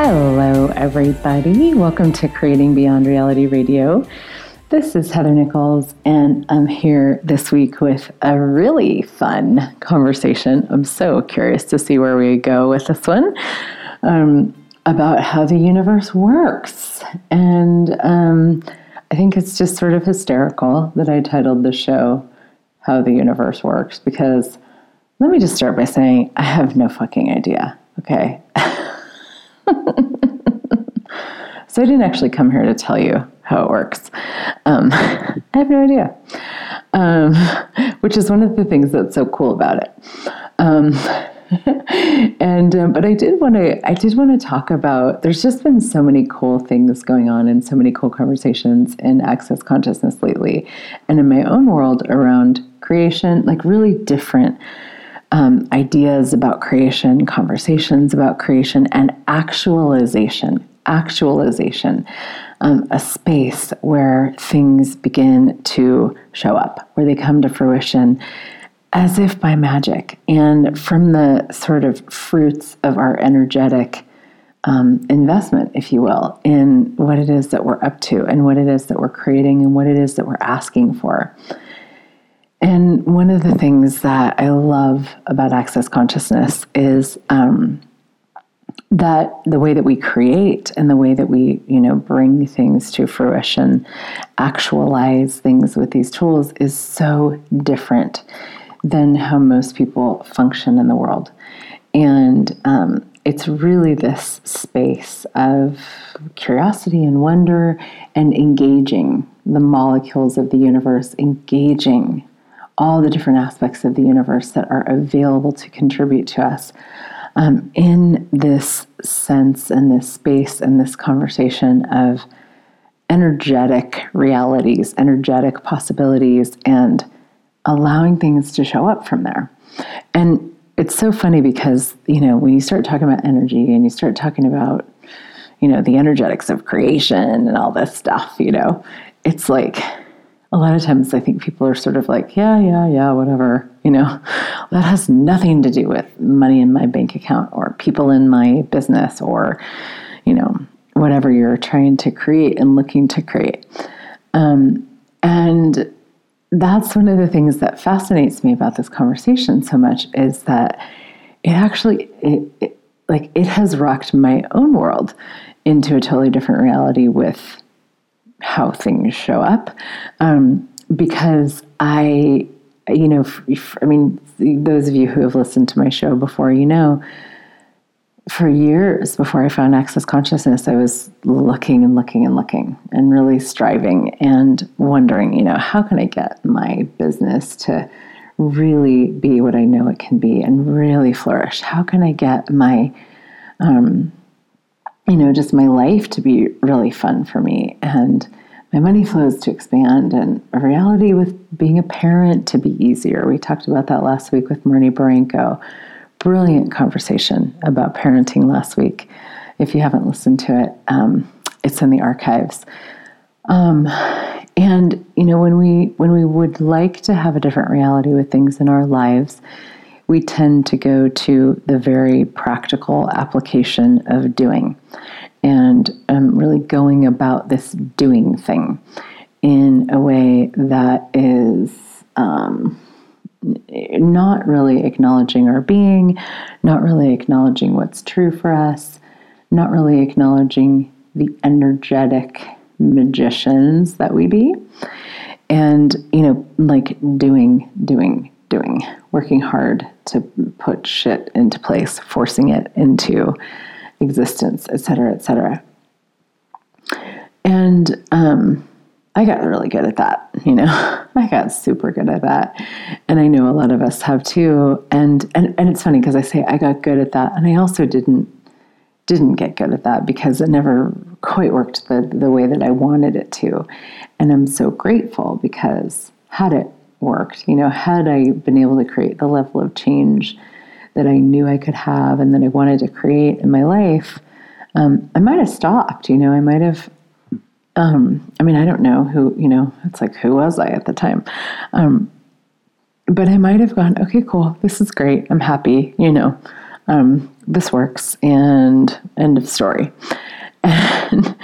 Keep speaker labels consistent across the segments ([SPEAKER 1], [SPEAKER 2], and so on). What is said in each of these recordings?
[SPEAKER 1] Hello, everybody. Welcome to Creating Beyond Reality Radio. This is Heather Nichols, and I'm here this week with a really fun conversation. I'm so curious to see where we go with this one um, about how the universe works. And um, I think it's just sort of hysterical that I titled the show How the Universe Works because let me just start by saying I have no fucking idea. Okay. so I didn't actually come here to tell you how it works. Um, I have no idea, um, which is one of the things that's so cool about it. Um, and um, but I did want to I did want to talk about. There's just been so many cool things going on and so many cool conversations in access consciousness lately, and in my own world around creation, like really different. Um, ideas about creation, conversations about creation, and actualization. Actualization um, a space where things begin to show up, where they come to fruition as if by magic. And from the sort of fruits of our energetic um, investment, if you will, in what it is that we're up to and what it is that we're creating and what it is that we're asking for. And one of the things that I love about Access Consciousness is um, that the way that we create and the way that we you know bring things to fruition actualize things with these tools is so different than how most people function in the world. And um, it's really this space of curiosity and wonder and engaging the molecules of the universe engaging all the different aspects of the universe that are available to contribute to us um, in this sense and this space and this conversation of energetic realities, energetic possibilities, and allowing things to show up from there. And it's so funny because, you know, when you start talking about energy and you start talking about, you know, the energetics of creation and all this stuff, you know, it's like a lot of times I think people are sort of like, yeah, yeah, yeah, whatever. You know, that has nothing to do with money in my bank account or people in my business or, you know, whatever you're trying to create and looking to create. Um, and that's one of the things that fascinates me about this conversation so much is that it actually, it, it, like, it has rocked my own world into a totally different reality with how things show up um, because I, you know, I mean, those of you who have listened to my show before, you know, for years before I found Access Consciousness, I was looking and looking and looking and really striving and wondering, you know, how can I get my business to really be what I know it can be and really flourish? How can I get my um, you know, just my life to be really fun for me and my money flows to expand and a reality with being a parent to be easier. We talked about that last week with Marnie Baranko. Brilliant conversation about parenting last week. If you haven't listened to it, um, it's in the archives. Um, and you know, when we when we would like to have a different reality with things in our lives, we tend to go to the very practical application of doing and um, really going about this doing thing in a way that is um, not really acknowledging our being, not really acknowledging what's true for us, not really acknowledging the energetic magicians that we be. And, you know, like doing, doing, doing, working hard to put shit into place, forcing it into existence, et cetera, et cetera. And um, I got really good at that, you know. I got super good at that. And I know a lot of us have too. And and, and it's funny because I say I got good at that and I also didn't didn't get good at that because it never quite worked the, the way that I wanted it to. And I'm so grateful because had it worked, you know, had I been able to create the level of change that I knew I could have and that I wanted to create in my life, um, I might have stopped, you know, I might have. Um, I mean, I don't know who, you know, it's like, who was I at the time? Um, but I might have gone, okay, cool, this is great, I'm happy, you know um, this works, and end of story. And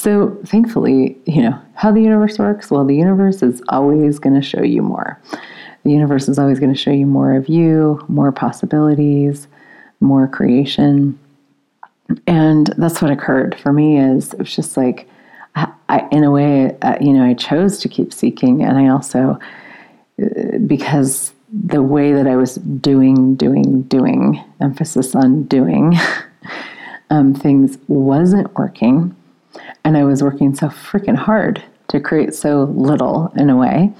[SPEAKER 1] so, thankfully, you know, how the universe works, well, the universe is always going to show you more. The universe is always going to show you more of you, more possibilities, more creation. And that's what occurred for me is it was just like, I, I in a way, uh, you know, I chose to keep seeking. And I also, uh, because the way that I was doing, doing, doing, emphasis on doing um, things wasn't working. And I was working so freaking hard to create so little in a way.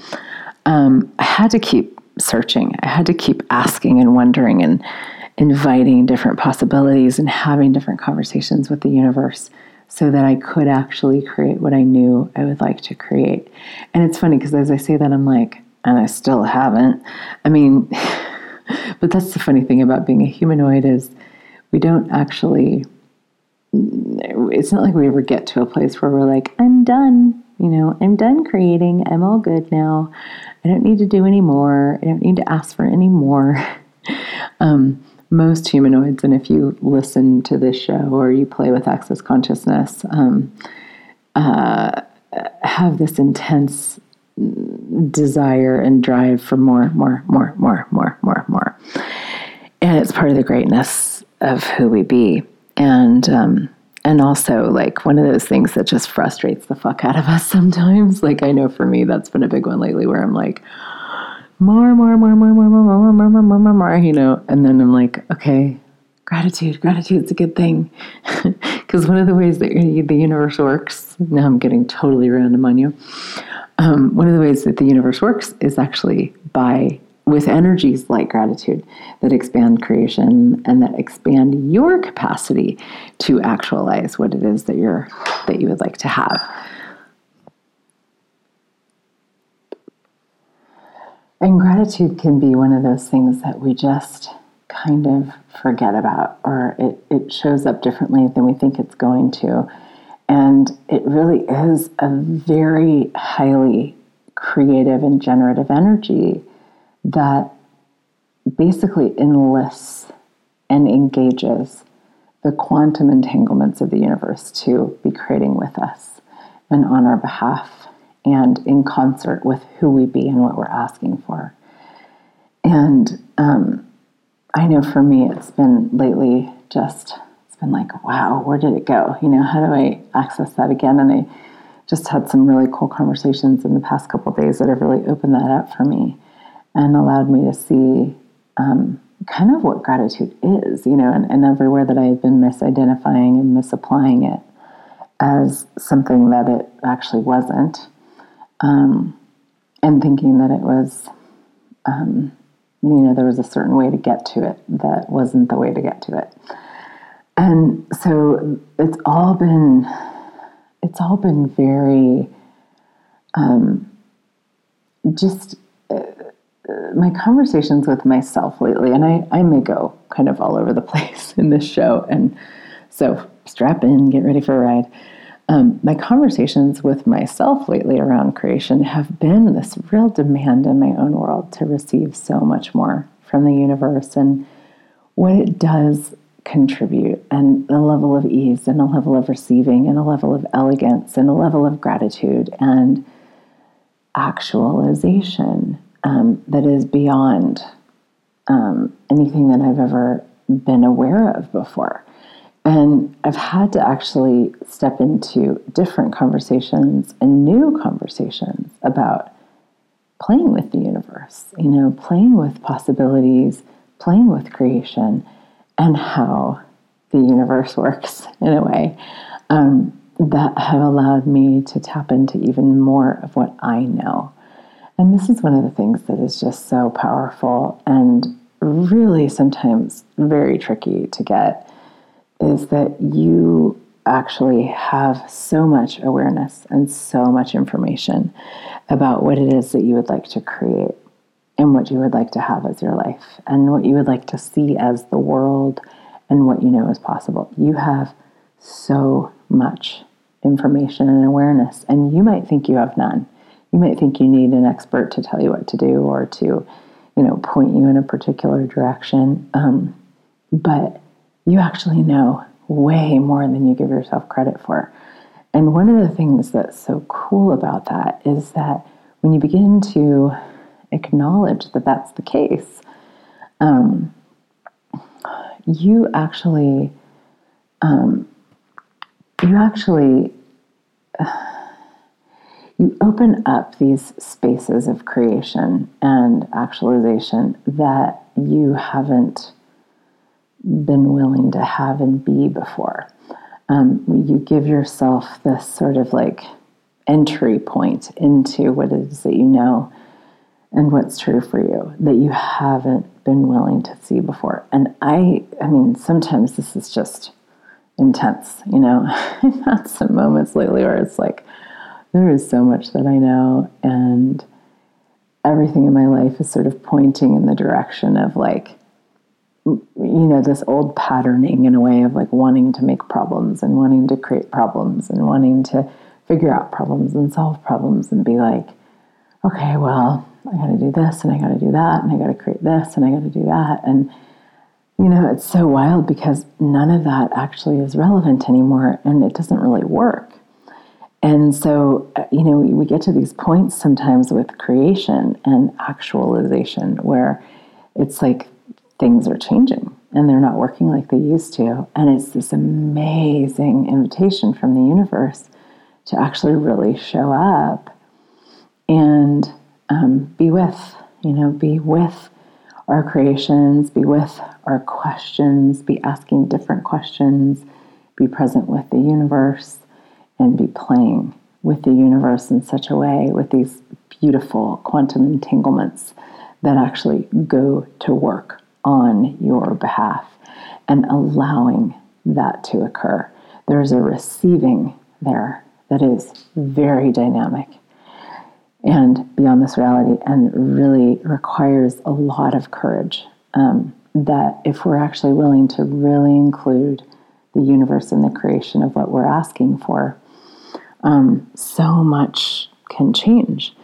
[SPEAKER 1] Um, I had to keep searching. I had to keep asking and wondering and inviting different possibilities and having different conversations with the universe so that I could actually create what I knew I would like to create. And it's funny because as I say that, I'm like, and I still haven't. I mean, but that's the funny thing about being a humanoid is we don't actually it's not like we ever get to a place where we're like, I'm done. You know, I'm done creating. I'm all good now. I don't need to do any more. I don't need to ask for any more. um, most humanoids, and if you listen to this show or you play with access consciousness, um, uh, have this intense desire and drive for more, more, more, more, more, more, more. And it's part of the greatness of who we be. And um, and also like one of those things that just frustrates the fuck out of us sometimes. Like I know for me that's been a big one lately where I'm like, more, more, more, more, more, more, more, more, more, more, more, more, you know, and then I'm like, okay, gratitude, gratitude's a good thing. Because one of the ways that the universe works, now I'm getting totally random on you um, one of the ways that the universe works is actually by with energies like gratitude that expand creation and that expand your capacity to actualize what it is that you're that you would like to have. And gratitude can be one of those things that we just kind of forget about, or it, it shows up differently than we think it's going to. And it really is a very highly creative and generative energy that basically enlists and engages the quantum entanglements of the universe to be creating with us and on our behalf and in concert with who we be and what we're asking for. And um, I know for me, it's been lately just it's been like, wow, where did it go? You know, how do I access that again? And I just had some really cool conversations in the past couple days that have really opened that up for me and allowed me to see um, kind of what gratitude is, you know, and, and everywhere that I had been misidentifying and misapplying it as something that it actually wasn't, um, and thinking that it was, um, you know, there was a certain way to get to it that wasn't the way to get to it. And so it's all been it's all been very um, just uh, my conversations with myself lately and I, I may go kind of all over the place in this show and so strap in get ready for a ride. Um, my conversations with myself lately around creation have been this real demand in my own world to receive so much more from the universe and what it does contribute and a level of ease and a level of receiving and a level of elegance and a level of gratitude and actualization um, that is beyond um, anything that I've ever been aware of before. And I've had to actually step into different conversations and new conversations about playing with the universe, you know, playing with possibilities, playing with creation and how the universe works in a way um, that have allowed me to tap into even more of what I know. And this is one of the things that is just so powerful and really sometimes very tricky to get is that you actually have so much awareness and so much information about what it is that you would like to create and what you would like to have as your life and what you would like to see as the world and what you know is possible. You have so much information and awareness, and you might think you have none. You might think you need an expert to tell you what to do or to, you know, point you in a particular direction. Um, but you actually know way more than you give yourself credit for. And one of the things that's so cool about that is that when you begin to acknowledge that that's the case, um, you actually, um, you actually, uh, you open up these spaces of creation and actualization that you haven't been willing to have and be before. Um, you give yourself this sort of like entry point into what it is that you know and what's true for you that you haven't been willing to see before. And I, I mean, sometimes this is just intense, you know. I've had some moments lately where it's like, there is so much that I know, and everything in my life is sort of pointing in the direction of like, you know, this old patterning in a way of like wanting to make problems and wanting to create problems and wanting to figure out problems and solve problems and be like, okay, well, I got to do this and I got to do that and I got to create this and I got to do that. And, you know, it's so wild because none of that actually is relevant anymore and it doesn't really work. And so, uh, you know, we get to these points sometimes with creation and actualization where it's like things are changing and they're not working like they used to. And it's this amazing invitation from the universe to actually really show up and um, be with, you know, be with our creations, be with our questions, be asking different questions, be present with the universe, and be playing with the universe in such a way with these beautiful quantum entanglements that actually go to work on your behalf and allowing that to occur. There's a receiving there that is very dynamic and beyond this reality and really requires a lot of courage. Um, that if we're actually willing to really include the universe in the creation of what we're asking for, um, so much can change.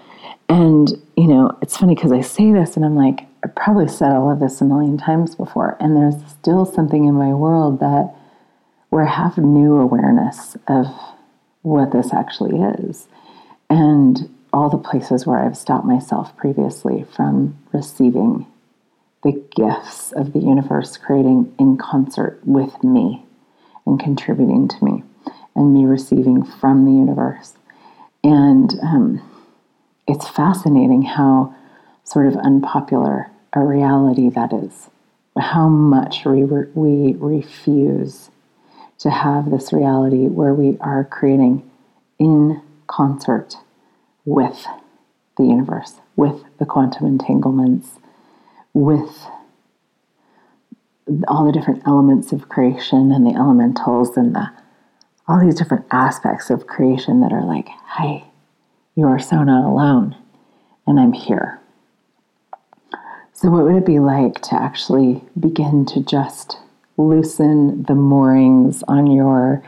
[SPEAKER 1] And, you know, it's funny because I say this and I'm like, I probably said all of this a million times before, and there's still something in my world that where I have new awareness of what this actually is. And all the places where I've stopped myself previously from receiving the gifts of the universe creating in concert with me and contributing to me, and me receiving from the universe. And um, it's fascinating how sort of unpopular a reality that is. How much we, re- we refuse to have this reality where we are creating in concert with the universe, with the quantum entanglements, with all the different elements of creation and the elementals and the all these different aspects of creation that are like, hey, you are so not alone, and I'm here. So, what would it be like to actually begin to just loosen the moorings on your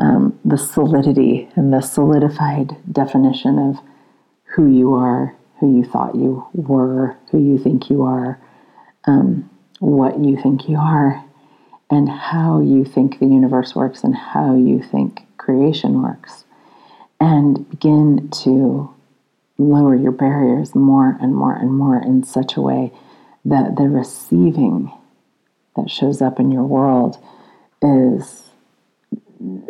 [SPEAKER 1] um, the solidity and the solidified definition of who you are, who you thought you were, who you think you are, um, what you think you are, and how you think the universe works and how you think creation works, and begin to lower your barriers more and more and more in such a way that the receiving that shows up in your world is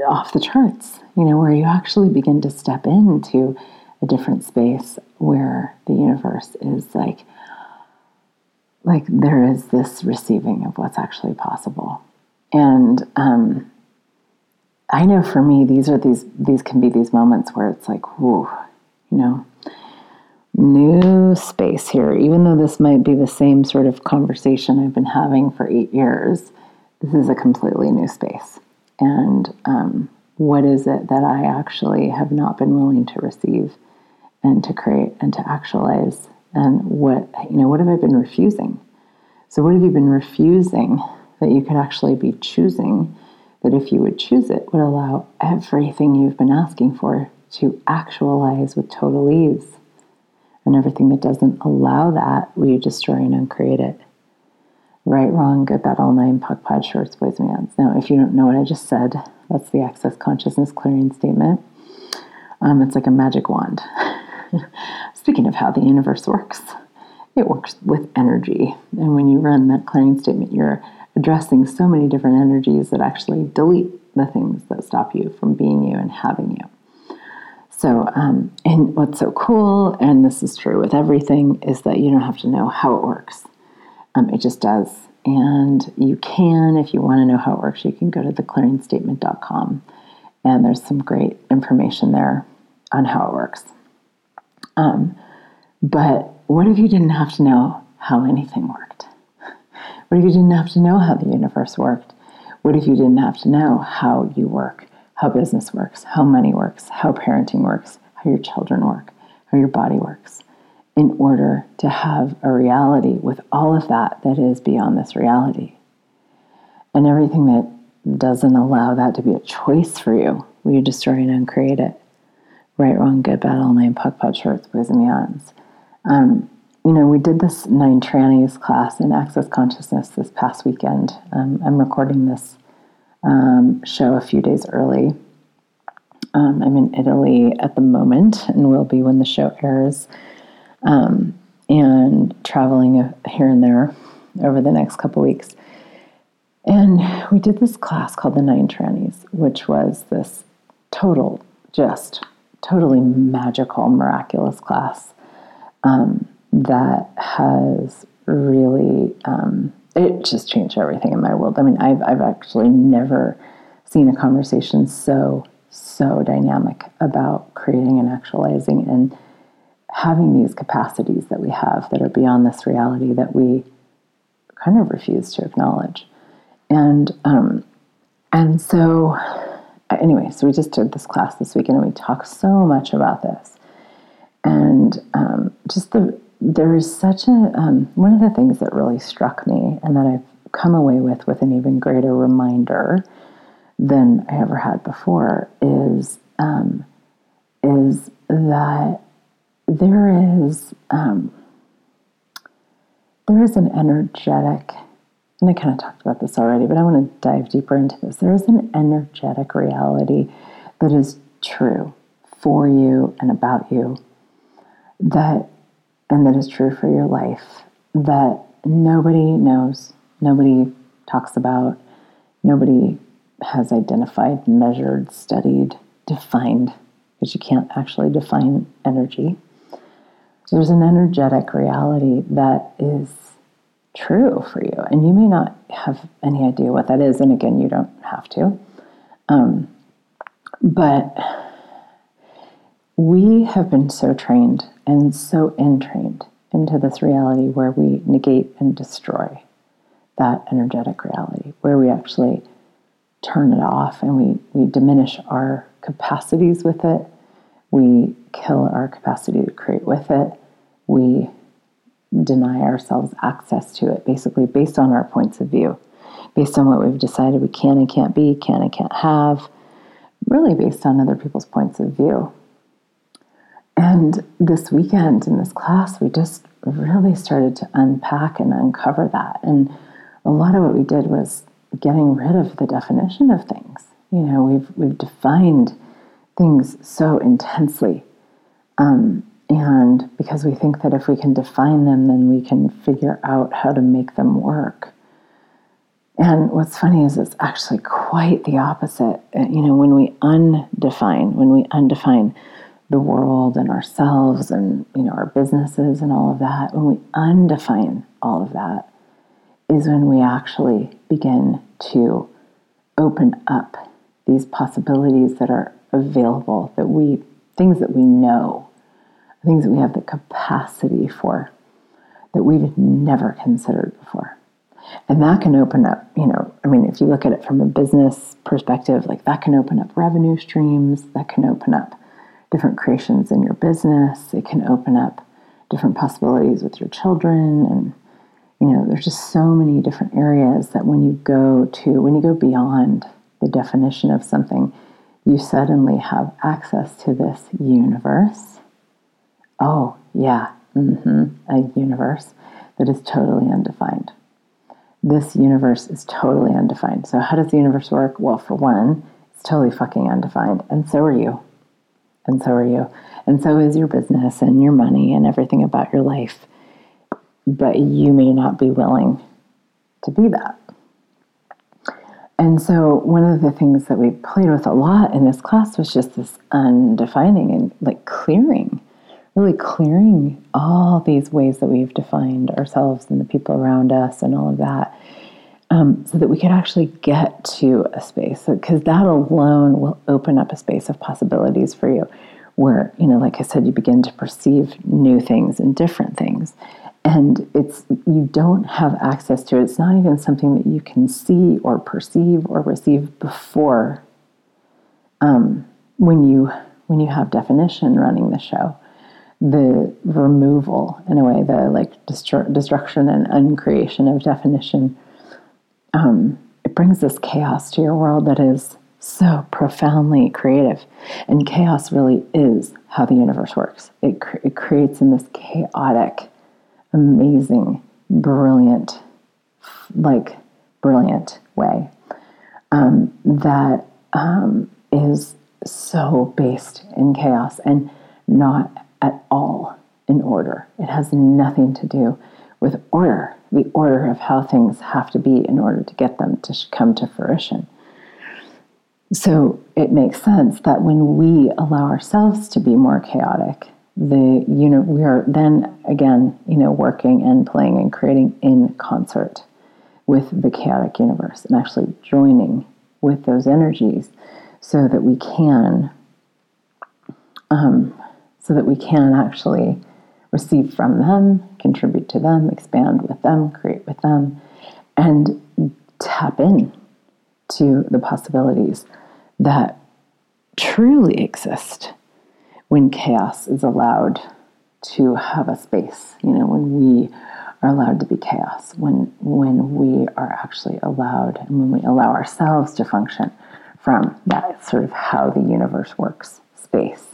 [SPEAKER 1] off the charts, you know, where you actually begin to step into a different space where the universe is like, like there is this receiving of what's actually possible. And um, I know for me, these are these, these can be these moments where it's like, whoa, you know, new space here, even though this might be the same sort of conversation I've been having for eight years, this is a completely new space. And um, what is it that I actually have not been willing to receive and to create and to actualize? And what, you know, what have I been refusing? So, what have you been refusing that you could actually be choosing? That if you would choose it, would allow everything you've been asking for to actualize with total ease. And everything that doesn't allow that, will you destroy and uncreate it? Right, wrong, good, bad, all nine, POC, POD, shorts, boys, beyonds. Now, if you don't know what I just said, that's the Access Consciousness Clearing Statement. Um, it's like a magic wand. Speaking of how the universe works, it works with energy. And when you run that clearing statement, you're addressing so many different energies that actually delete the things that stop you from being you and having you. So, um, and what's so cool, and this is true with everything, is that you don't have to know how it works. Um, it just does. And you can, if you want to know how it works, you can go to theclearingstatement.com. And there's some great information there on how it works. Um, but what if you didn't have to know how anything worked? What if you didn't have to know how the universe worked? What if you didn't have to know how you work, how business works, how money works, how parenting works, how your children work, how your body works? in order to have a reality with all of that that is beyond this reality. And everything that doesn't allow that to be a choice for you, will you destroy and uncreate it? Right, wrong, good, bad, all nine, POC, POD, shorts, boys, and beyonds. Um, you know, we did this nine trannies class in Access Consciousness this past weekend. Um, I'm recording this um, show a few days early. Um, I'm in Italy at the moment and will be when the show airs um, and traveling here and there over the next couple weeks. And we did this class called the Nine Trannies, which was this total, just totally magical, miraculous class um, that has really, um, it just changed everything in my world. I mean, I've, I've actually never seen a conversation so, so dynamic about creating and actualizing and having these capacities that we have that are beyond this reality that we kind of refuse to acknowledge. And um, and so anyway, so we just did this class this weekend and we talked so much about this. And um, just the there is such a um, one of the things that really struck me and that I've come away with with an even greater reminder than I ever had before is um, is that there is um, there is an energetic, and I kind of talked about this already, but I want to dive deeper into this. There is an energetic reality that is true for you and about you that and that is true for your life that nobody knows, nobody talks about, nobody has identified, measured, studied, defined, because you can't actually define energy. There's an energetic reality that is true for you. And you may not have any idea what that is. And again, you don't have to. Um, but we have been so trained and so entrained into this reality where we negate and destroy that energetic reality, where we actually turn it off and we, we diminish our capacities with it. We kill our capacity to create with it we deny ourselves access to it, basically based on our points of view, based on what we've decided we can and can't be, can and can't have, really based on other people's points of view. And this weekend in this class, we just really started to unpack and uncover that. And a lot of what we did was getting rid of the definition of things. You know, we've we've defined things so intensely. Um, and because we think that if we can define them, then we can figure out how to make them work. And what's funny is it's actually quite the opposite. Uh, you know, when we undefine, when we undefine the world and ourselves and, you know, our businesses and all of that, when we undefine all of that, is when we actually begin to open up these possibilities that are available, that we, things that we know things that we have the capacity for that we've never considered before. And that can open up, you know, I mean, if you look at it from a business perspective, like that can open up revenue streams, that can open up different creations in your business, it can open up different possibilities with your children. And, you know, there's just so many different areas that when you go to, when you go beyond the definition of something, you suddenly have access to this universe. Oh, yeah, mm-hmm, a universe that is totally undefined. This universe is totally undefined. So, how does the universe work? Well, for one, it's totally fucking undefined, and so are you. And so are you. And so is your business and your money and everything about your life. But you may not be willing to be that. And so, one of the things that we played with a lot in this class was just this undefining and like clearing, really clearing all these ways that we've defined ourselves and the people around us and all of that, um, so that we could actually get to a space. Because that alone will open up a space of possibilities for you where, you know, like I said, you begin to perceive new things and different things. And it's you don't have access to it. It's not even something that you can see or perceive or receive before um, when you when you have definition running the show. The removal in a way the like destru- destruction and uncreation of definition um, it brings this chaos to your world that is so profoundly creative. And chaos really is how the universe works. It, cr- it creates in this chaotic amazing, brilliant, like brilliant way um, that um, is so based in chaos and not at all in order. It has nothing to do with order, the order of how things have to be in order to get them to come to fruition. So it makes sense that when we allow ourselves to be more chaotic the you know we are then again you know working and playing and creating in concert with the chaotic universe and actually joining with those energies so that we can um, so that we can actually receive from them contribute to them expand with them create with them and tap in to the possibilities that truly exist when chaos is allowed to have a space, you know, when we are allowed to be chaos, when when we are actually allowed and when we allow ourselves to function from that sort of how the universe works space.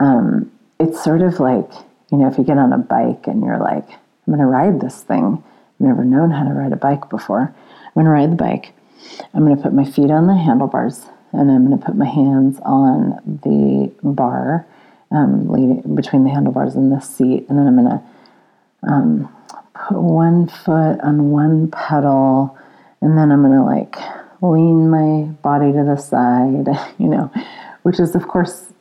[SPEAKER 1] Um, it's sort of like, you know, if you get on a bike and you're like, I'm going to ride this thing. I've never known how to ride a bike before. I'm going to ride the bike. I'm going to put my feet on the handlebars and I'm going to put my hands on the bar um, between the handlebars and the seat, and then I'm going to um, put one foot on one pedal, and then I'm going to like lean my body to the side, you know, which is of course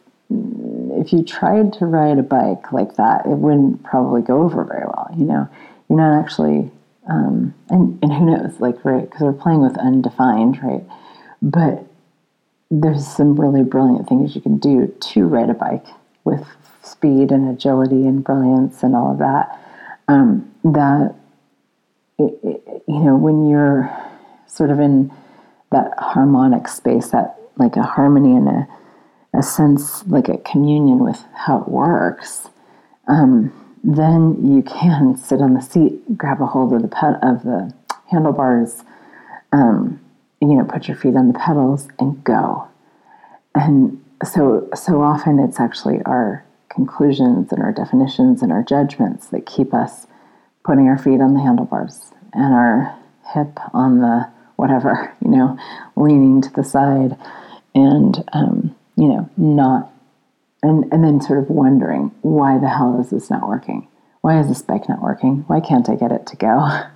[SPEAKER 1] if you tried to ride a bike like that, it wouldn't probably go over very well. You know, you're not actually, um, and and who knows, like right, because we're playing with undefined, right? But there's some really brilliant things you can do to ride a bike with speed and agility and brilliance and all of that. Um, that it, it, you know when you're sort of in that harmonic space, that like a harmony and a a sense like a communion with how it works. Um, then you can sit on the seat, grab a hold of the of the handlebars, um, you know, put your feet on the pedals and go. And so so often it's actually our conclusions and our definitions and our judgments that keep us putting our feet on the handlebars and our hip on the whatever, you know, leaning to the side and, um, you know, not, and, and then sort of wondering, why the hell is this not working? Why is this bike not working? Why can't I get it to go?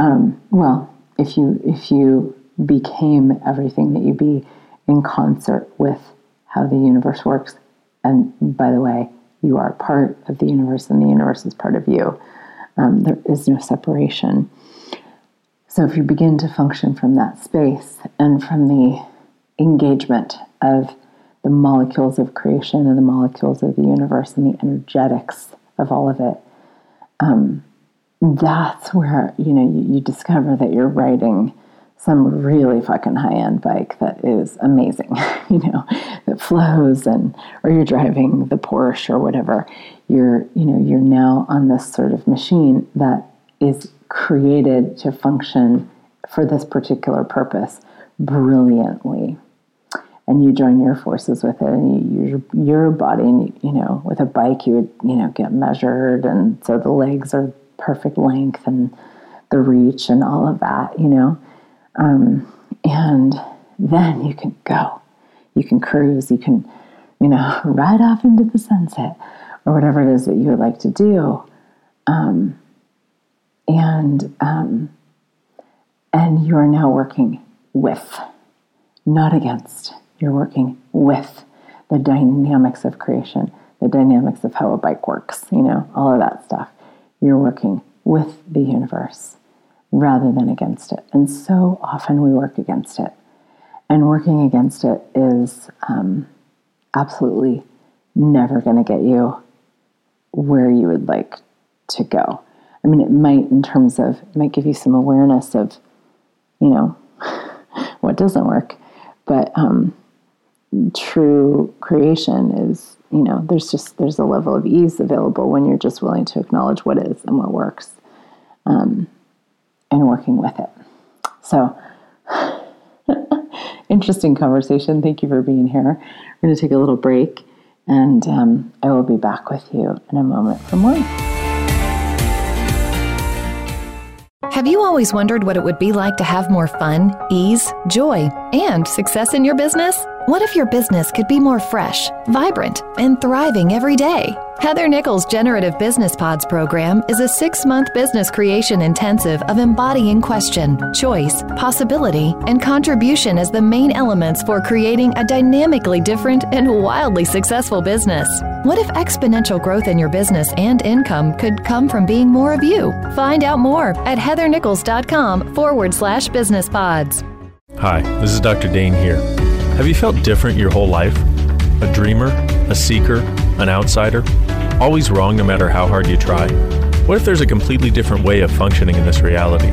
[SPEAKER 1] Um, well, if you, if you became everything that you be in concert with how the universe works. And by the way, you are part of the universe and the universe is part of you. Um, there is no separation. So if you begin to function from that space and from the engagement of the molecules of creation and the molecules of the universe and the energetics of all of it, um, that's where you know you, you discover that you're riding some really fucking high end bike that is amazing, you know, that flows and or you're driving the Porsche or whatever. You're, you know, you're now on this sort of machine that is created to function for this particular purpose brilliantly. And you join your forces with it and you use your, your body and you, you know, with a bike you would, you know, get measured and so the legs are perfect length and the reach and all of that, you know um, and then you can go. You can cruise. You can, you know, ride off into the sunset or whatever it is that you would like to do. Um, and um, and you are now working with, not against. You're working with the dynamics of creation, the dynamics of how a bike works. You know, all of that stuff. You're working with the universe rather than against it. And so often we work against it. And working against it is um, absolutely never going to get you where you would like to go. I mean, it might, in terms of, it might give you some awareness of, you know, what doesn't work. But um, true creation is, you know, there's just, there's a level of ease available when you're just willing to acknowledge what is and what works. Um, and working with it. So, interesting conversation. Thank you for being here. We're going to take a little break, and um, I will be back with you in a moment for more.
[SPEAKER 2] Have you always wondered what it would be like to have more fun, ease, joy, and success in your business? What if your business could be more fresh, vibrant, and thriving every day? Heather Nichols' Generative Business Pods program is a six month business creation intensive of embodying question, choice, possibility, and contribution as the main elements for creating a dynamically different and wildly successful business. What if exponential growth in your business and income could come from being more of you? Find out more at heathernichols.com forward slash business pods.
[SPEAKER 3] Hi, this is Dr. Dain here. Have you felt different your whole life? A dreamer? A seeker? An outsider? Always wrong no matter how hard you try? What if there's a completely different way of functioning in this reality?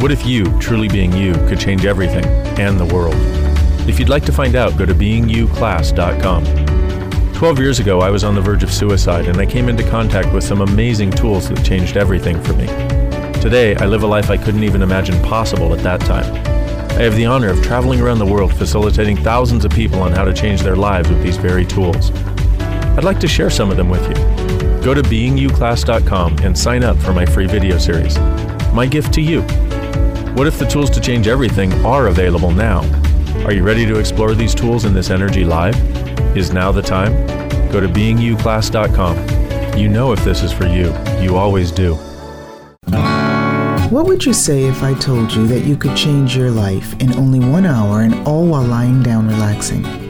[SPEAKER 3] What if you, truly being you, could change everything and the world? If you'd like to find out, go to beingyouclass.com. 12 years ago, I was on the verge of suicide and I came into contact with some amazing tools that changed everything for me. Today, I live a life I couldn't even imagine possible at that time. I have the honor of traveling around the world facilitating thousands of people on how to change their lives with these very tools. I'd like to share some of them with you. Go to beingyouclass.com and sign up for my free video series. My gift to you. What if the tools to change everything are available now? Are you ready to explore these tools in this energy live? Is now the time? Go to beingyouclass.com. You know if this is for you. You always do.
[SPEAKER 4] What would you say if I told you that you could change your life in only one hour and all while lying down relaxing?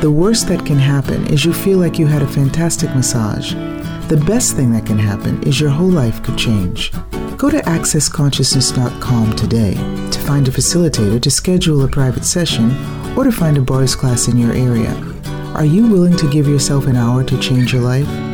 [SPEAKER 4] the worst that can happen is you feel like you had a fantastic massage. The best thing that can happen is your whole life could change. Go to accessconsciousness.com today to find a facilitator to schedule a private session or to find a BARS class in your area. Are you willing to give yourself an hour to change your life?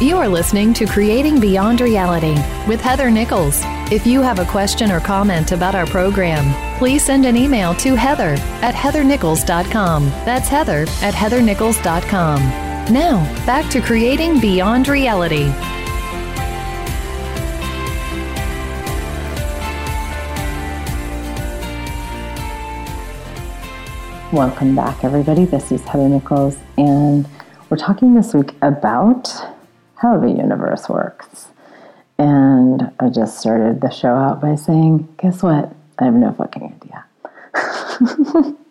[SPEAKER 2] You are listening to Creating Beyond Reality with Heather Nichols. If you have a question or comment about our program, please send an email to heather at heathernichols.com. That's heather at heathernichols.com. Now, back to Creating Beyond Reality.
[SPEAKER 1] Welcome back, everybody. This is Heather Nichols, and we're talking this week about how the universe works. And I just started the show out by saying, guess what? I have no fucking idea.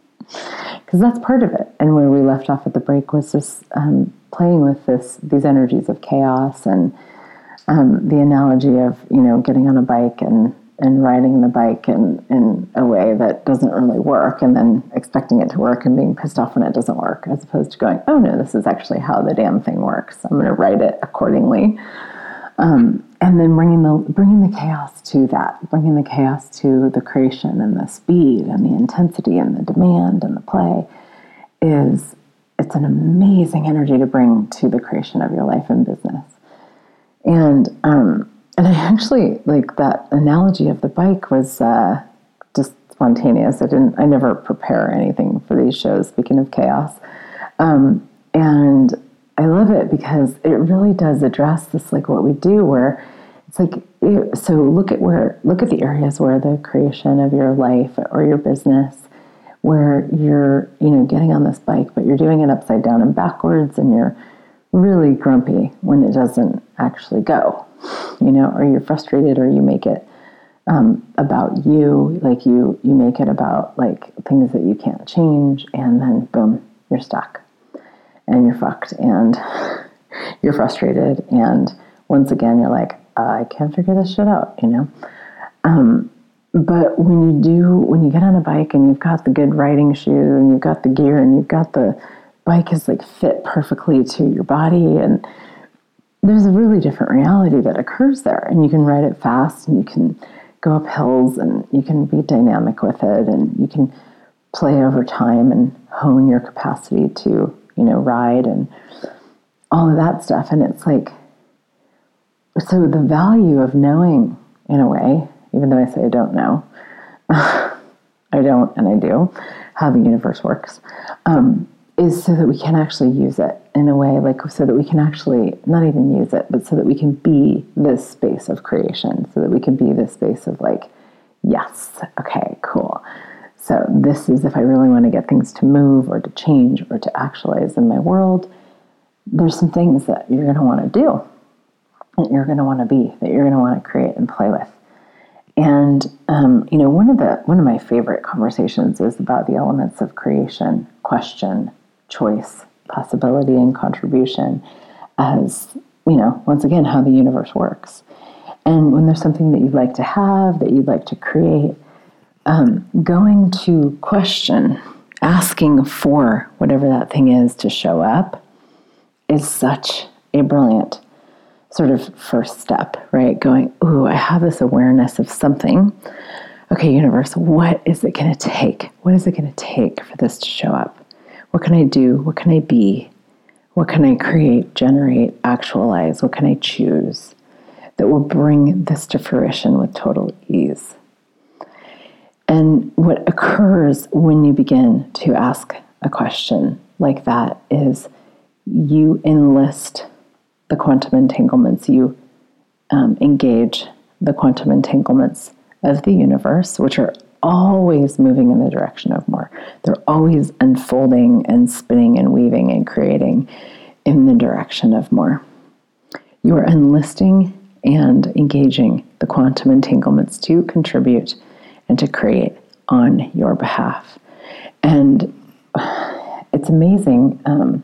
[SPEAKER 1] Because that's part of it. And where we left off at the break was just um, playing with this these energies of chaos and um, the analogy of you know getting on a bike and and riding the bike in, in a way that doesn't really work and then expecting it to work and being pissed off when it doesn't work as opposed to going oh no this is actually how the damn thing works. I'm going to write it accordingly. Um, and then bringing the bringing the chaos to that bringing the chaos to the creation and the speed and the intensity and the demand and the play is it's an amazing energy to bring to the creation of your life and business. And um, and I actually like that analogy of the bike was uh, just spontaneous. I didn't, I never prepare anything for these shows. Speaking of chaos, um, and I love it because it really does address this, like what we do, where it's like so. Look at where, look at the areas where the creation of your life or your business, where you're, you know, getting on this bike, but you're doing it upside down and backwards, and you're really grumpy when it doesn't actually go you know, or you're frustrated or you make it um, about you, like you you make it about like things that you can't change, and then boom, you're stuck, and you're fucked, and you're frustrated, and once again, you're like, I can't figure this shit out, you know. Um, but when you do, when you get on a bike and you've got the good riding shoes and you've got the gear and you've got the bike is like fit perfectly to your body and there's a really different reality that occurs there. And you can ride it fast and you can go up hills and you can be dynamic with it and you can play over time and hone your capacity to, you know, ride and all of that stuff. And it's like, so the value of knowing in a way, even though I say I don't know, I don't and I do, how the universe works, um, is so that we can actually use it in a way like so that we can actually not even use it but so that we can be this space of creation so that we can be this space of like yes okay cool. So this is if i really want to get things to move or to change or to actualize in my world there's some things that you're going to want to do that you're going to want to be that you're going to want to create and play with. And um, you know one of the one of my favorite conversations is about the elements of creation question choice, possibility, and contribution as, you know, once again, how the universe works. And when there's something that you'd like to have, that you'd like to create, um, going to question, asking for whatever that thing is to show up is such a brilliant sort of first step, right? Going, ooh, I have this awareness of something. Okay, universe, what is it going to take? What is it going to take for this to show up? What can I do? What can I be? What can I create, generate, actualize? What can I choose that will bring this to fruition with total ease? And what occurs when you begin to ask a question like that is you enlist the quantum entanglements, you um, engage the quantum entanglements of the universe, which are always moving in the direction of more. They're always unfolding and spinning and weaving and creating in the direction of more. You are enlisting and engaging the quantum entanglements to contribute and to create on your behalf. And it's amazing um,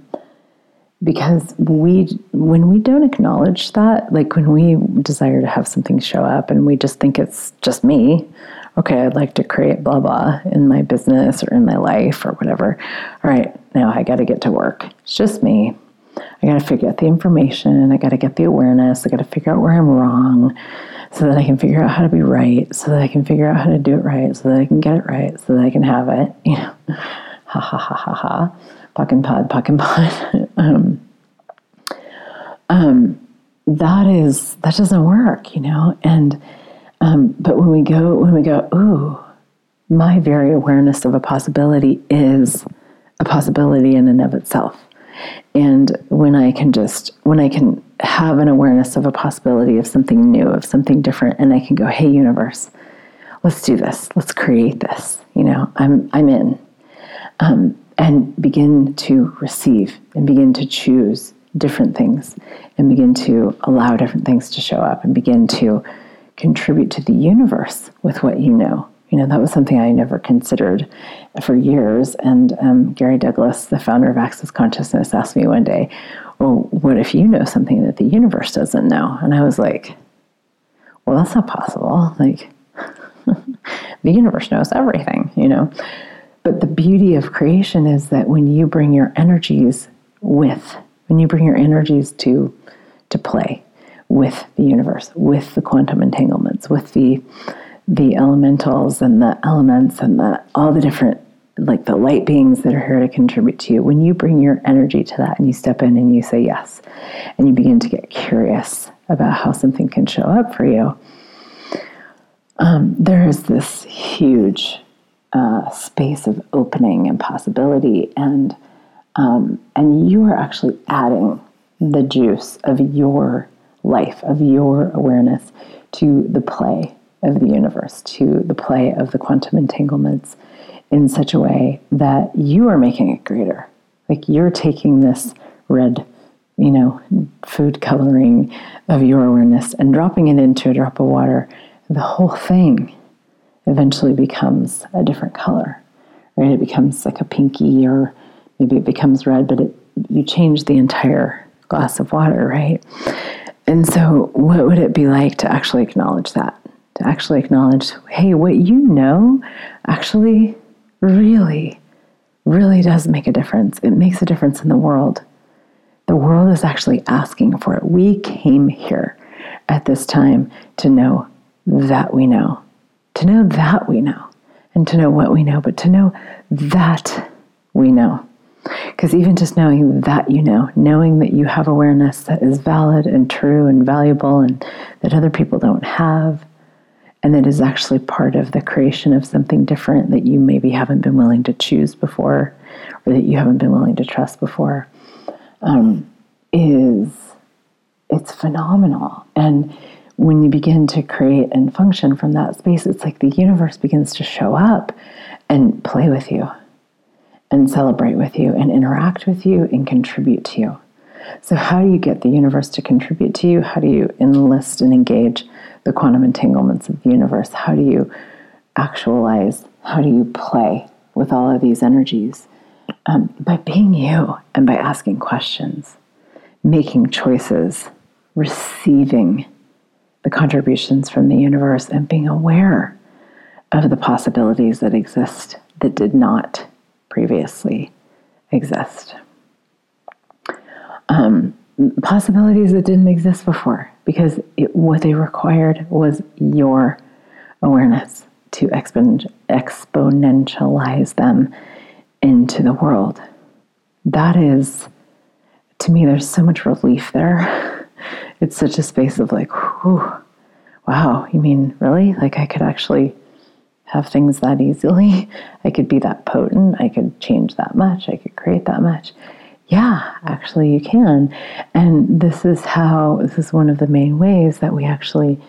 [SPEAKER 1] because we, when we don't acknowledge that, like when we desire to have something show up and we just think it's just me okay, I'd like to create blah blah in my business or in my life or whatever. All right, now I got to get to work. It's just me. I got to figure out the information. I got to get the awareness. I got to figure out where I'm wrong so that I can figure out how to be right, so that I can figure out how to do it right, so that I can get it right, so that I can have it. You know, ha ha ha ha ha. Puck and pod, puck and pod. um, um, that is that doesn't work, you know, and um, but when we go, when we go, ooh, my very awareness of a possibility is a possibility in and of itself. And when I can just, when I can have an awareness of a possibility of something new, of something different, and I can go, hey, universe, let's do this. Let's create this. You know, I'm, I'm in. Um, and begin to receive and begin to choose different things and begin to allow different things to show up and begin to contribute to the universe with what you know. You know, that was something I never considered for years. And um, Gary Douglas, the founder of Access Consciousness, asked me one day, Well, what if you know something that the universe doesn't know? And I was like, Well, that's not possible. Like, the universe knows everything, you know? But the beauty of creation is that when you bring your energies with, when you bring your energies to, to play with the universe, with the quantum entanglements, with the, the elementals and the elements and the, all the different, like the light beings that are here to contribute to you, when you bring your energy to that and you step in and you say yes, and you begin to get curious about how something can show up for you, um, there is this huge uh, space of opening and possibility, and um, and you are actually adding the juice of your life, of your awareness to the play of the universe, to the play of the quantum entanglements in such a way that you are making it greater. Like you're taking this red, you know, food coloring of your awareness and dropping it into a drop of water. The whole thing eventually becomes a different color, right? It becomes like a pinky or maybe it becomes red, but it, you change the entire glass of water, right? And so, what would it be like to actually acknowledge that? To actually acknowledge, hey, what you know actually really, really does make a difference. It makes a difference in the world. The world is actually asking for it. We came here at this time to know that we know to know that we know and to know what we know, but to know that we know. Because even just knowing that you know, knowing that you have awareness that is valid and true and valuable and that other people don't have, and that is actually part of the creation of something different that you maybe haven't been willing to choose before or that you haven't been willing to trust before, um, is it's phenomenal. And when you begin to create and function from that space, it's like the universe begins to show up and play with you and celebrate with you and interact with you and contribute to you. So, how do you get the universe to contribute to you? How do you enlist and engage the quantum entanglements of the universe? How do you actualize? How do you play with all of these energies? Um, by being you and by asking questions, making choices, receiving the contributions from the universe and being aware of the possibilities that exist that did not previously exist. Um, possibilities that didn't exist before because it, what they required was your awareness to expon- exponentialize them into the world. That is, to me, there's so much relief there. it's such a space of like, whew, wow, you mean really? Like I could actually have things that easily. I could be that potent. I could change that much. I could create that much. Yeah, actually, you can. And this is how, this is one of the main ways that we actually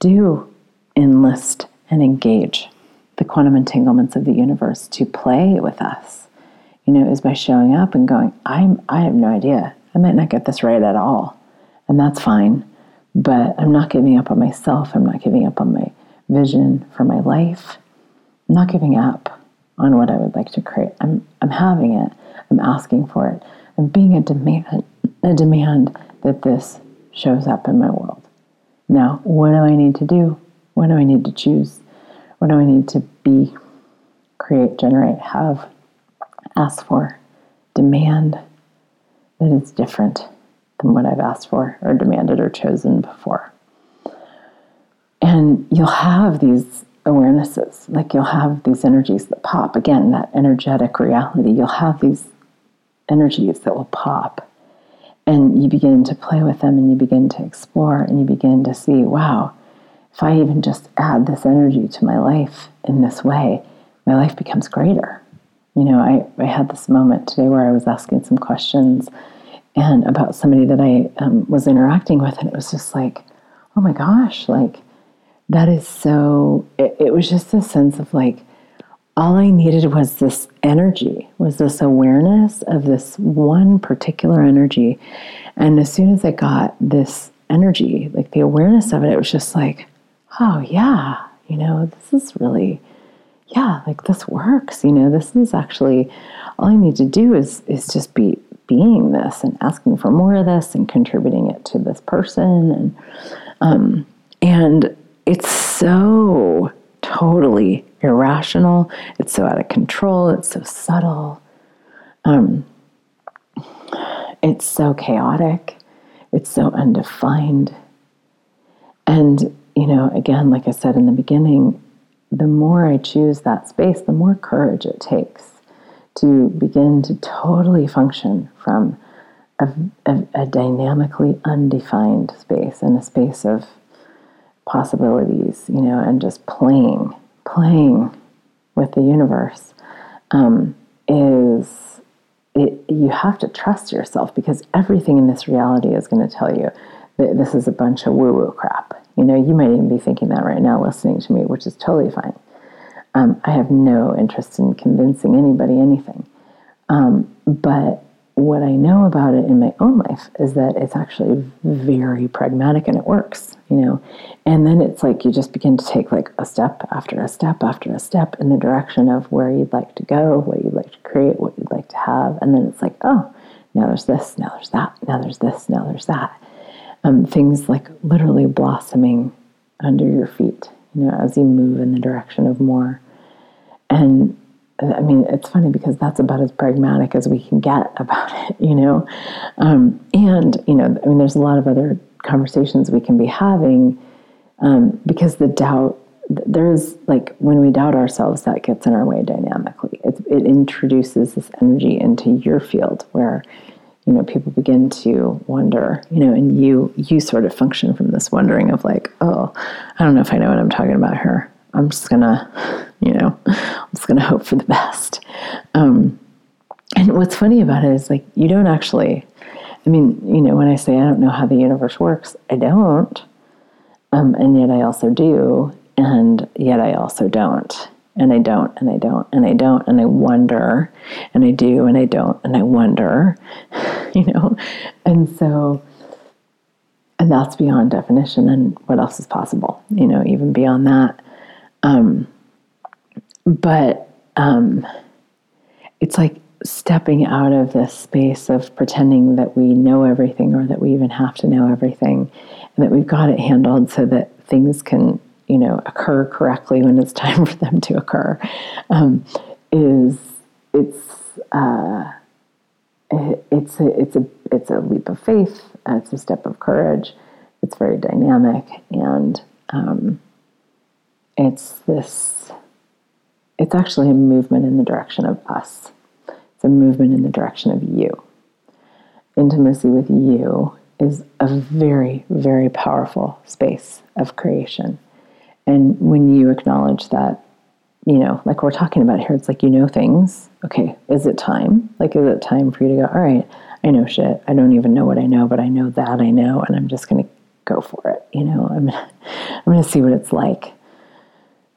[SPEAKER 1] do enlist and engage the quantum entanglements of the universe to play with us. You know, is by showing up and going, I'm, I have no idea. I might not get this right at all and that's fine. But I'm not giving up on myself. I'm not giving up on my vision for my life. I'm not giving up on what I would like to create. I'm, I'm having it. I'm asking for it. I'm being a demand, a demand that this shows up in my world. Now, what do I need to do? What do I need to choose? What do I need to be, create, generate, have, ask for, demand that it's different than what I've asked for or demanded or chosen before. And you'll have these awarenesses, like you'll have these energies that pop. Again, that energetic reality, you'll have these energies that will pop. And you begin to play with them and you begin to explore and you begin to see, wow, if I even just add this energy to my life in this way, my life becomes greater. You know, I, I had this moment today where I was asking some questions and about somebody that I um, was interacting with, and it was just like, oh my gosh, like that is so. It, it was just a sense of like all I needed was this energy, was this awareness of this one particular energy. And as soon as I got this energy, like the awareness of it, it was just like, oh, yeah, you know, this is really, yeah, like this works. You know, this is actually all I need to do is is just be being this and asking for more of this and contributing it to this person and um, and it's so totally irrational. It's so out of control. It's so subtle. Um, it's so chaotic. It's so undefined. And, you know, again, like I said in the beginning, the more I choose that space, the more courage it takes to begin to totally function from a, a, a dynamically undefined space and a space of possibilities, you know, and just playing, playing with the universe um, is it, you have to trust yourself because everything in this reality is going to tell you that this is a bunch of woo woo crap. You know, you might even be thinking that right now listening to me, which is totally fine. Um, I have no interest in convincing anybody anything. Um, but what I know about it in my own life is that it's actually very pragmatic and it works, you know. And then it's like you just begin to take like a step after a step after a step in the direction of where you'd like to go, what you'd like to create, what you'd like to have. And then it's like, oh, now there's this, now there's that, now there's this, now there's that. Um, things like literally blossoming under your feet, you know, as you move in the direction of more. And I mean, it's funny because that's about as pragmatic as we can get about it, you know. Um, and you know, I mean, there's a lot of other conversations we can be having um, because the doubt there's like when we doubt ourselves, that gets in our way dynamically. It, it introduces this energy into your field where you know people begin to wonder you know and you you sort of function from this wondering of like oh i don't know if i know what i'm talking about here i'm just gonna you know, I'm just to hope for the best. Um, and what's funny about it is like, you don't actually, I mean, you know, when I say I don't know how the universe works, I don't. Um, and yet I also do. And yet I also don't. And I don't, and I don't, and I don't, and I wonder, and I do, and I don't, and I wonder, you know? And so, and that's beyond definition and what else is possible, you know, even beyond that. Um, but um, it's like stepping out of this space of pretending that we know everything or that we even have to know everything and that we've got it handled so that things can you know occur correctly when it's time for them to occur um, is it's uh, it, it's a, it's a it's a leap of faith. It's a step of courage. It's very dynamic and um, it's this it's actually a movement in the direction of us. It's a movement in the direction of you. Intimacy with you is a very, very powerful space of creation. And when you acknowledge that, you know, like we're talking about here, it's like you know things. Okay, is it time? Like, is it time for you to go, all right, I know shit. I don't even know what I know, but I know that I know, and I'm just going to go for it. You know, I'm, I'm going to see what it's like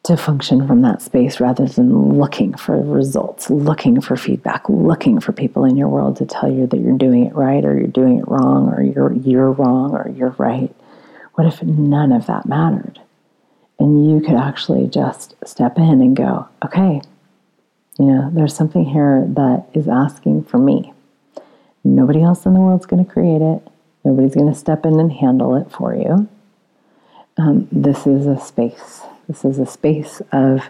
[SPEAKER 1] to function from that space rather than looking for results, looking for feedback, looking for people in your world to tell you that you're doing it right or you're doing it wrong or you're you're wrong or you're right. What if none of that mattered? And you could actually just step in and go, okay, you know, there's something here that is asking for me. Nobody else in the world's going to create it. Nobody's going to step in and handle it for you. Um, this is a space this is a space of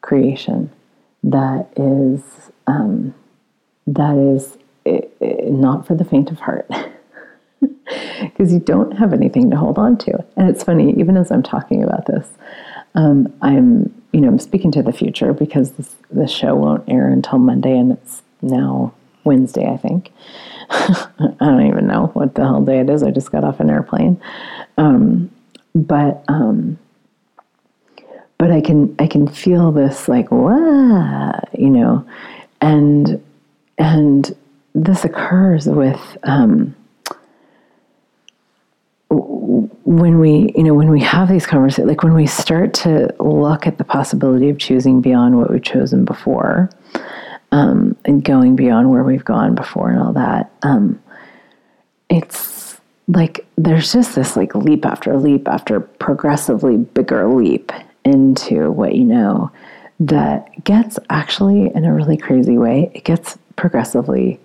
[SPEAKER 1] creation that is um, that is it, it, not for the faint of heart. Because you don't have anything to hold on to. And it's funny, even as I'm talking about this, um, I'm, you know, I'm speaking to the future because this, this show won't air until Monday and it's now Wednesday, I think. I don't even know what the hell day it is. I just got off an airplane. Um, but um, but I can I can feel this like wow, you know, and and this occurs with um, when we, you know, when we have these conversations, like when we start to look at the possibility of choosing beyond what we've chosen before, um, and going beyond where we've gone before and all that, um, it's like there's just this like leap after leap after progressively bigger leap into what you know that gets actually in a really crazy way it gets progressively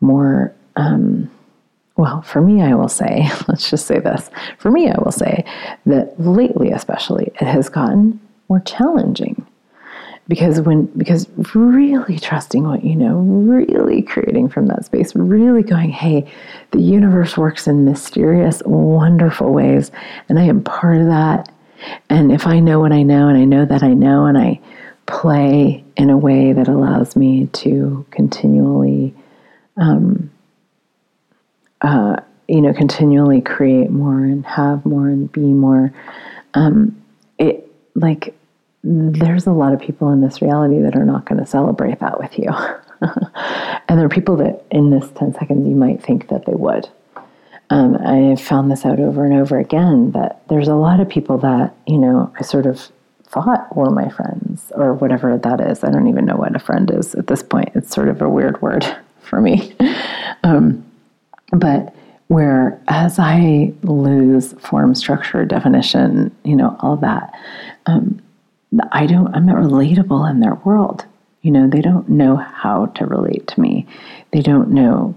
[SPEAKER 1] more um, well for me i will say let's just say this. For me i will say that lately especially it has gotten more challenging. Because when because really trusting what you know really creating from that space really going hey the universe works in mysterious wonderful ways and i am part of that and if i know what i know and i know that i know and i play in a way that allows me to continually um, uh, you know continually create more and have more and be more um, it like there's a lot of people in this reality that are not going to celebrate that with you. and there are people that in this 10 seconds you might think that they would. Um, I have found this out over and over again that there's a lot of people that, you know, I sort of thought were my friends or whatever that is. I don't even know what a friend is at this point. It's sort of a weird word for me. Um, but where as I lose form, structure, definition, you know, all that, um, I don't, I'm not relatable in their world. You know, they don't know how to relate to me. They don't know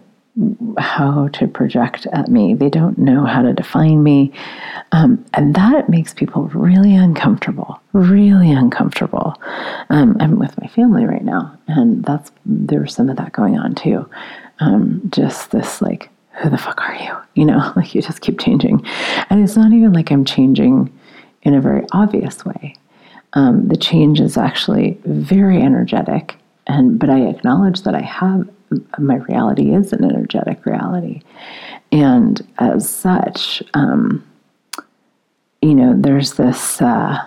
[SPEAKER 1] how to project at me. They don't know how to define me. Um, and that makes people really uncomfortable, really uncomfortable. Um, I'm with my family right now, and that's there's some of that going on too. Um, just this like, who the fuck are you? You know, like you just keep changing. And it's not even like I'm changing in a very obvious way um, the change is actually very energetic. And but I acknowledge that I have my reality is an energetic reality, and as such, um, you know, there's this uh,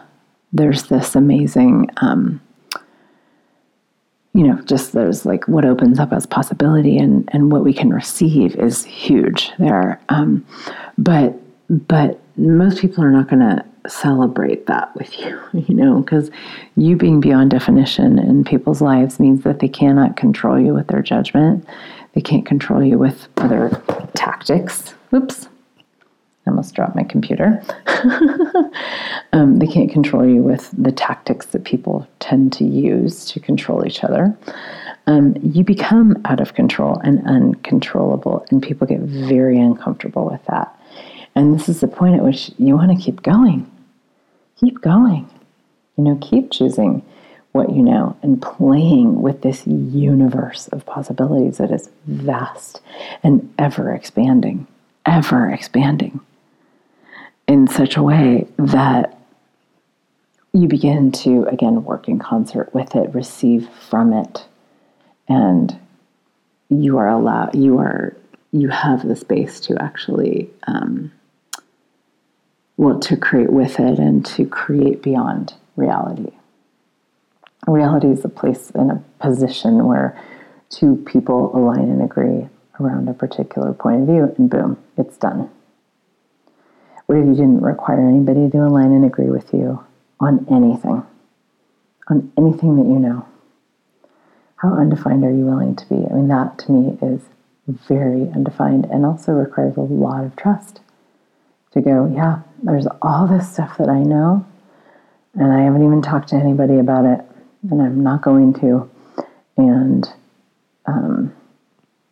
[SPEAKER 1] there's this amazing. Um, you know, just there's like what opens up as possibility and, and what we can receive is huge there. Um, but but most people are not going to celebrate that with you, you know, because you being beyond definition in people's lives means that they cannot control you with their judgment. They can't control you with other tactics. Oops, I almost dropped my computer. um, they can't control you with the tactics that people tend to use to control each other. Um, you become out of control and uncontrollable, and people get very uncomfortable with that. And this is the point at which you want to keep going keep going. You know, keep choosing what you know and playing with this universe of possibilities that is vast and ever expanding, ever expanding in such a way that you begin to, again, work in concert with it, receive from it, and you are allowed, you are, you have the space to actually um, well, to create with it and to create beyond reality. Reality is a place in a position where two people align and agree around a particular point of view, and boom, it's done. What if you didn't require anybody to align and agree with you on anything? On anything that you know? How undefined are you willing to be? I mean, that to me is very undefined and also requires a lot of trust to go, yeah, there's all this stuff that I know, and I haven't even talked to anybody about it, and I'm not going to. And, um,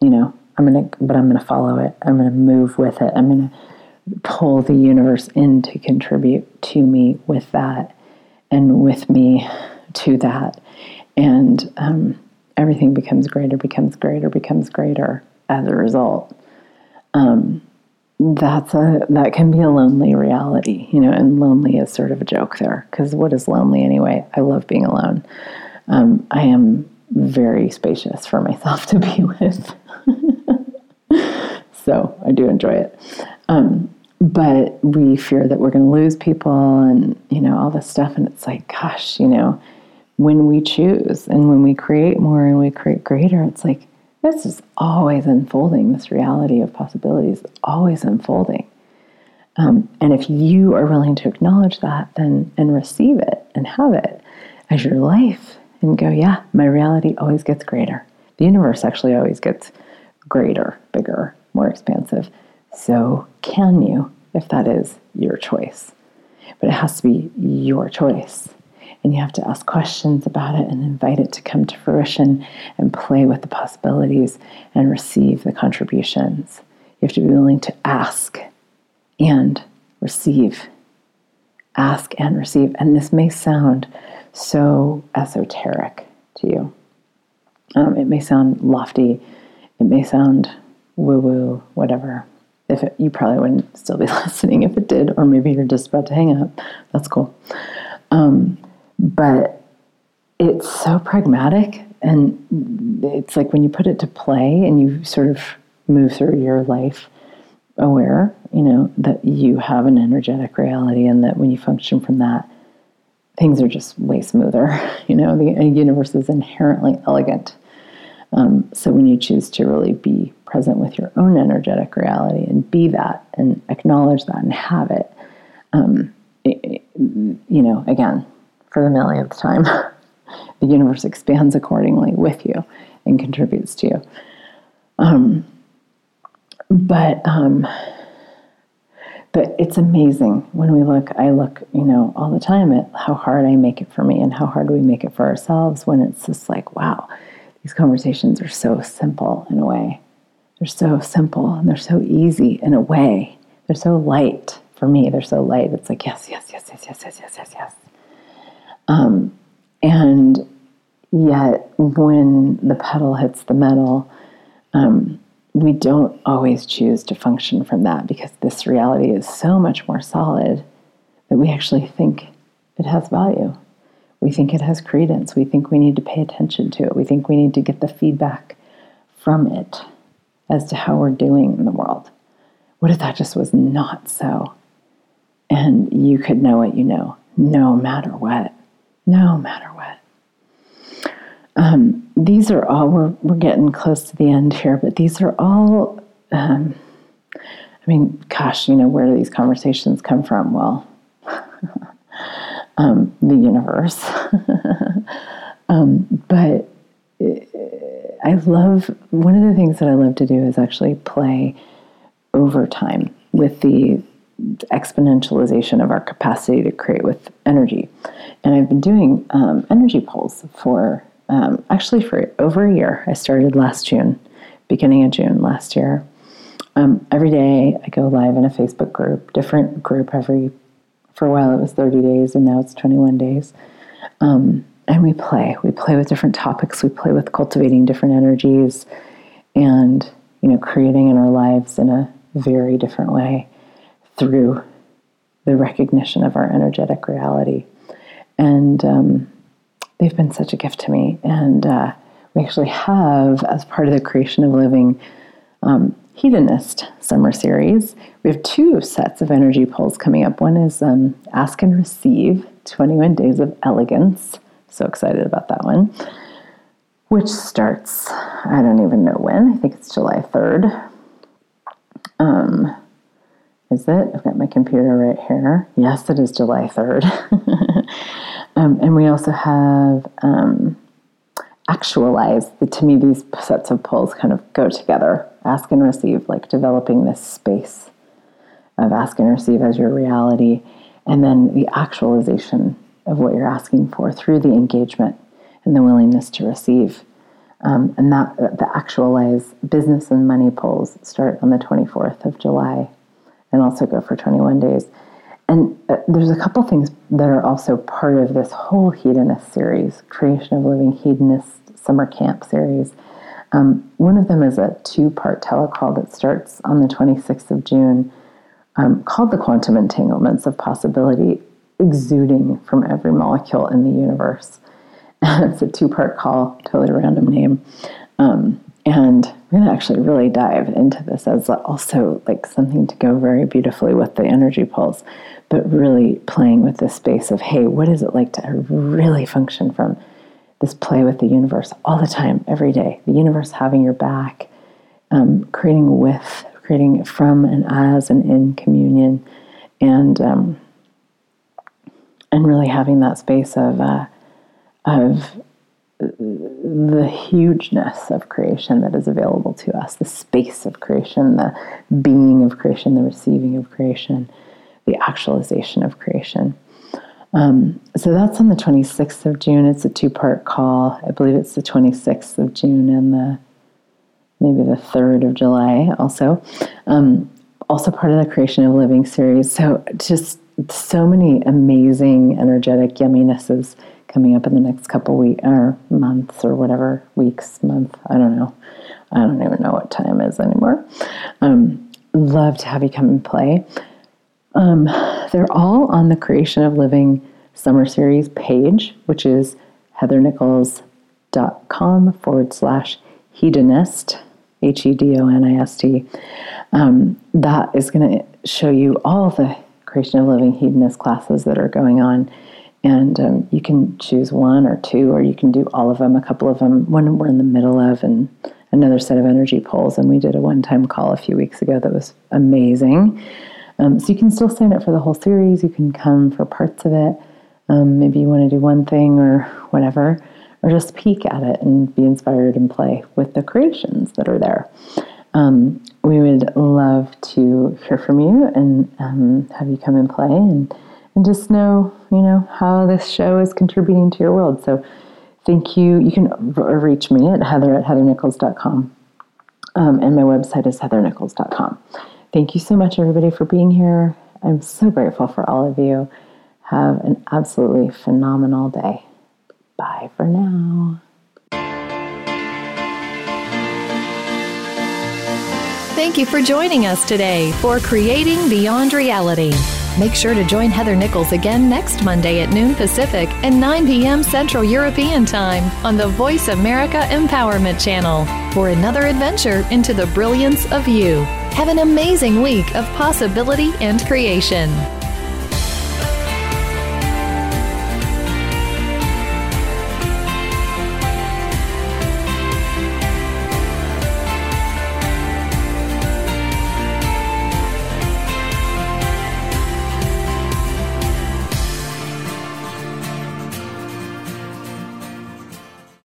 [SPEAKER 1] you know, I'm going to, but I'm going to follow it. I'm going to move with it. I'm going to pull the universe in to contribute to me with that and with me to that. And um, everything becomes greater, becomes greater, becomes greater as a result. Um, that's a that can be a lonely reality, you know, and lonely is sort of a joke there because what is lonely anyway? I love being alone. Um, I am very spacious for myself to be with, so I do enjoy it. Um, but we fear that we're going to lose people, and you know all this stuff, and it's like, gosh, you know, when we choose and when we create more and we create greater, it's like this is always unfolding. This reality of possibilities is always unfolding. Um, and if you are willing to acknowledge that, then and receive it and have it as your life, and go, yeah, my reality always gets greater. The universe actually always gets greater, bigger, more expansive. So can you, if that is your choice? But it has to be your choice. And you have to ask questions about it and invite it to come to fruition and play with the possibilities and receive the contributions. You have to be willing to ask and receive. Ask and receive. And this may sound so esoteric to you. Um, it may sound lofty. It may sound woo woo, whatever. If it, you probably wouldn't still be listening if it did, or maybe you're just about to hang up. That's cool. Um, but it's so pragmatic, and it's like when you put it to play and you sort of move through your life aware, you know, that you have an energetic reality and that when you function from that, things are just way smoother. You know, the universe is inherently elegant. Um, so when you choose to really be present with your own energetic reality and be that and acknowledge that and have it, um, it, it you know, again, for the millionth time, the universe expands accordingly with you and contributes to you. Um, but um, but it's amazing when we look. I look, you know, all the time at how hard I make it for me and how hard we make it for ourselves. When it's just like, wow, these conversations are so simple in a way. They're so simple and they're so easy in a way. They're so light for me. They're so light. It's like yes, yes, yes, yes, yes, yes, yes, yes, yes. Um, and yet, when the pedal hits the metal. Um, we don't always choose to function from that because this reality is so much more solid that we actually think it has value. We think it has credence. We think we need to pay attention to it. We think we need to get the feedback from it as to how we're doing in the world. What if that just was not so? And you could know what you know, no matter what, no matter what. Um, these are all, we're, we're getting close to the end here, but these are all, um, I mean, gosh, you know, where do these conversations come from? Well, um, the universe. um, but I love, one of the things that I love to do is actually play over time with the exponentialization of our capacity to create with energy. And I've been doing um, energy pulls for um, actually for over a year. I started last June, beginning of June last year. Um, every day I go live in a Facebook group, different group every, for a while it was 30 days and now it's 21 days. Um, and we play. We play with different topics. We play with cultivating different energies and, you know, creating in our lives in a very different way through the recognition of our energetic reality. And, um, they've been such a gift to me. And uh, we actually have, as part of the Creation of Living um, Hedonist Summer Series, we have two sets of energy pulls coming up. One is um, Ask and Receive 21 Days of Elegance. So excited about that one. Which starts, I don't even know when. I think it's July 3rd. Um, is it? I've got my computer right here. Yes, it is July 3rd. Um, and we also have um, actualized. To me, these sets of pulls kind of go together. Ask and receive, like developing this space of ask and receive as your reality, and then the actualization of what you're asking for through the engagement and the willingness to receive. Um, and that the actualize business and money pulls start on the 24th of July and also go for 21 days. And uh, there's a couple things that are also part of this whole hedonist series, Creation of Living Hedonist Summer Camp series. Um, one of them is a two part telecall that starts on the 26th of June um, called The Quantum Entanglements of Possibility Exuding from Every Molecule in the Universe. It's a two part call, totally random name. Um, and I'm going to actually really dive into this as also like something to go very beautifully with the energy pulls but really playing with this space of, hey, what is it like to really function from this play with the universe all the time, every day? The universe having your back, um, creating with, creating from and as and in communion, and um, and really having that space of uh, of the hugeness of creation that is available to us, the space of creation, the being of creation, the receiving of creation, the actualization of creation. Um, so that's on the 26th of June. It's a two part call. I believe it's the 26th of June and the maybe the 3rd of July also. Um, also part of the Creation of Living series. So just so many amazing, energetic yumminesses coming up in the next couple weeks or months or whatever weeks, month. I don't know. I don't even know what time is anymore. Um, love to have you come and play. Um, they're all on the Creation of Living Summer Series page, which is heathernichols.com forward slash hedonist, H E D O N I S T. Um, that is going to show you all the Creation of Living Hedonist classes that are going on and um, you can choose one or two, or you can do all of them, a couple of them, one we're in the middle of, and another set of energy pulls. And we did a one time call a few weeks ago that was amazing. Um, so you can still sign up for the whole series, you can come for parts of it. Um, maybe you want to do one thing or whatever, or just peek at it and be inspired and play with the creations that are there. Um, we would love to hear from you and um, have you come and play and and just know, you know, how this show is contributing to your world. So thank you. You can reach me at heather at heathernichols.com. Um, and my website is heathernichols.com. Thank you so much, everybody, for being here. I'm so grateful for all of you. Have an absolutely phenomenal day. Bye for now.
[SPEAKER 2] Thank you for joining us today for Creating Beyond Reality. Make sure to join Heather Nichols again next Monday at noon Pacific and 9 p.m. Central European Time on the Voice America Empowerment Channel for another adventure into the brilliance of you. Have an amazing week of possibility and creation.